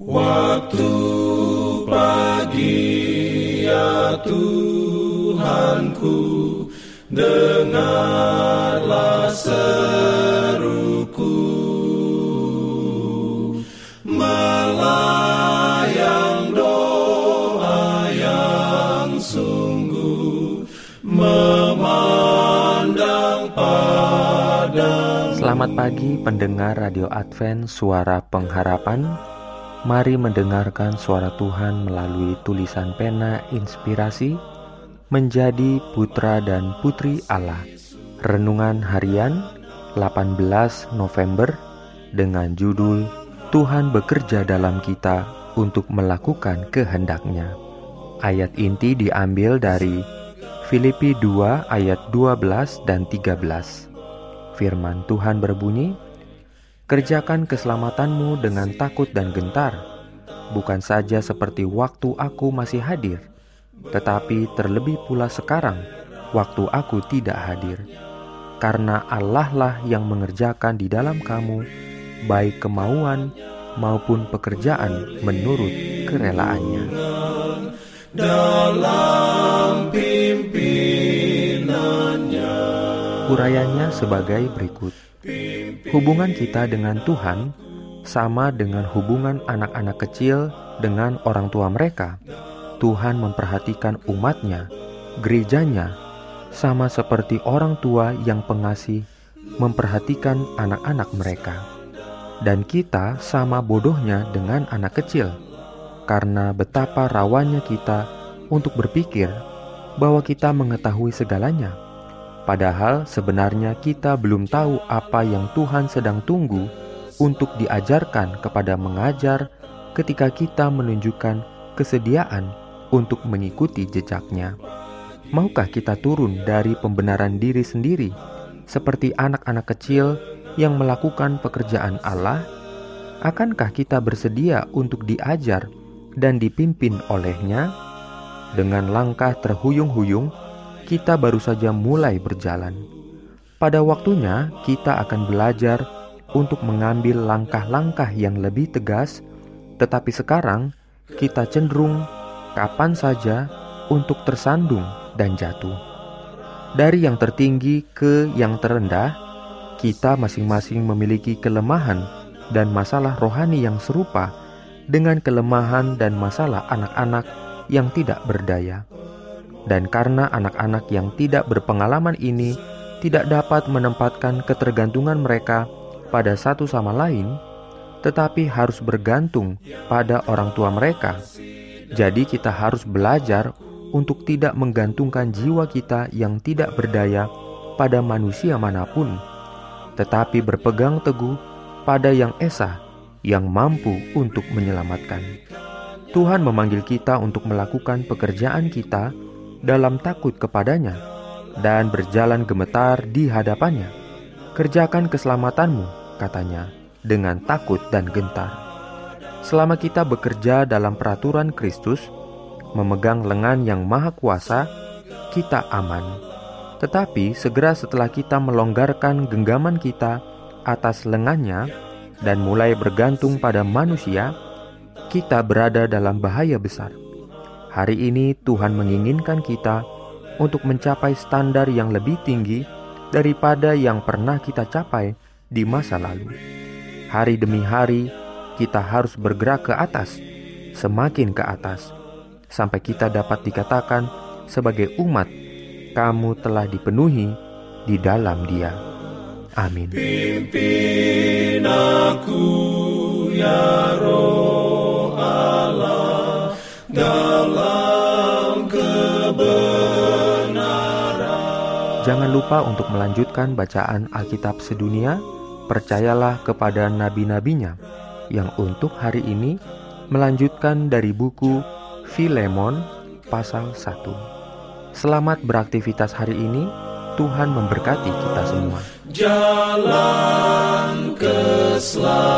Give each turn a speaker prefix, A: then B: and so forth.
A: Waktu pagi ya Tuhanku Dengarlah seruku. Melayang doa yang sungguh Memandang pada
B: Selamat pagi pendengar Radio Advent Suara Pengharapan Mari mendengarkan suara Tuhan melalui tulisan pena inspirasi menjadi putra dan putri Allah. Renungan harian 18 November dengan judul Tuhan bekerja dalam kita untuk melakukan kehendaknya. Ayat inti diambil dari Filipi 2 ayat 12 dan 13. Firman Tuhan berbunyi, Kerjakan keselamatanmu dengan takut dan gentar, bukan saja seperti waktu aku masih hadir, tetapi terlebih pula sekarang, waktu aku tidak hadir. Karena Allah lah yang mengerjakan di dalam kamu, baik kemauan maupun pekerjaan menurut kerelaannya.
A: dalam pimpinannya.
B: Urayanya sebagai berikut. Hubungan kita dengan Tuhan sama dengan hubungan anak-anak kecil dengan orang tua mereka. Tuhan memperhatikan umatnya, gerejanya, sama seperti orang tua yang pengasih memperhatikan anak-anak mereka. Dan kita sama bodohnya dengan anak kecil, karena betapa rawannya kita untuk berpikir bahwa kita mengetahui segalanya Padahal sebenarnya kita belum tahu apa yang Tuhan sedang tunggu untuk diajarkan kepada mengajar ketika kita menunjukkan kesediaan untuk mengikuti jejaknya. Maukah kita turun dari pembenaran diri sendiri seperti anak-anak kecil yang melakukan pekerjaan Allah? Akankah kita bersedia untuk diajar dan dipimpin olehnya? Dengan langkah terhuyung-huyung, kita baru saja mulai berjalan. Pada waktunya, kita akan belajar untuk mengambil langkah-langkah yang lebih tegas, tetapi sekarang kita cenderung kapan saja untuk tersandung dan jatuh. Dari yang tertinggi ke yang terendah, kita masing-masing memiliki kelemahan dan masalah rohani yang serupa dengan kelemahan dan masalah anak-anak yang tidak berdaya. Dan karena anak-anak yang tidak berpengalaman ini tidak dapat menempatkan ketergantungan mereka pada satu sama lain, tetapi harus bergantung pada orang tua mereka. Jadi, kita harus belajar untuk tidak menggantungkan jiwa kita yang tidak berdaya pada manusia mana pun, tetapi berpegang teguh pada Yang Esa yang mampu untuk menyelamatkan. Tuhan memanggil kita untuk melakukan pekerjaan kita dalam takut kepadanya dan berjalan gemetar di hadapannya. Kerjakan keselamatanmu, katanya, dengan takut dan gentar. Selama kita bekerja dalam peraturan Kristus, memegang lengan yang maha kuasa, kita aman. Tetapi segera setelah kita melonggarkan genggaman kita atas lengannya dan mulai bergantung pada manusia, kita berada dalam bahaya besar. Hari ini Tuhan menginginkan kita untuk mencapai standar yang lebih tinggi daripada yang pernah kita capai di masa lalu. Hari demi hari kita harus bergerak ke atas, semakin ke atas, sampai kita dapat dikatakan sebagai umat, kamu telah dipenuhi di dalam Dia. Amin.
A: Pimpin aku ya
B: Jangan lupa untuk melanjutkan bacaan Alkitab sedunia. Percayalah kepada nabi-nabinya yang untuk hari ini melanjutkan dari buku Filemon pasal 1. Selamat beraktivitas hari ini. Tuhan memberkati kita semua.
A: Jalan keselamatan.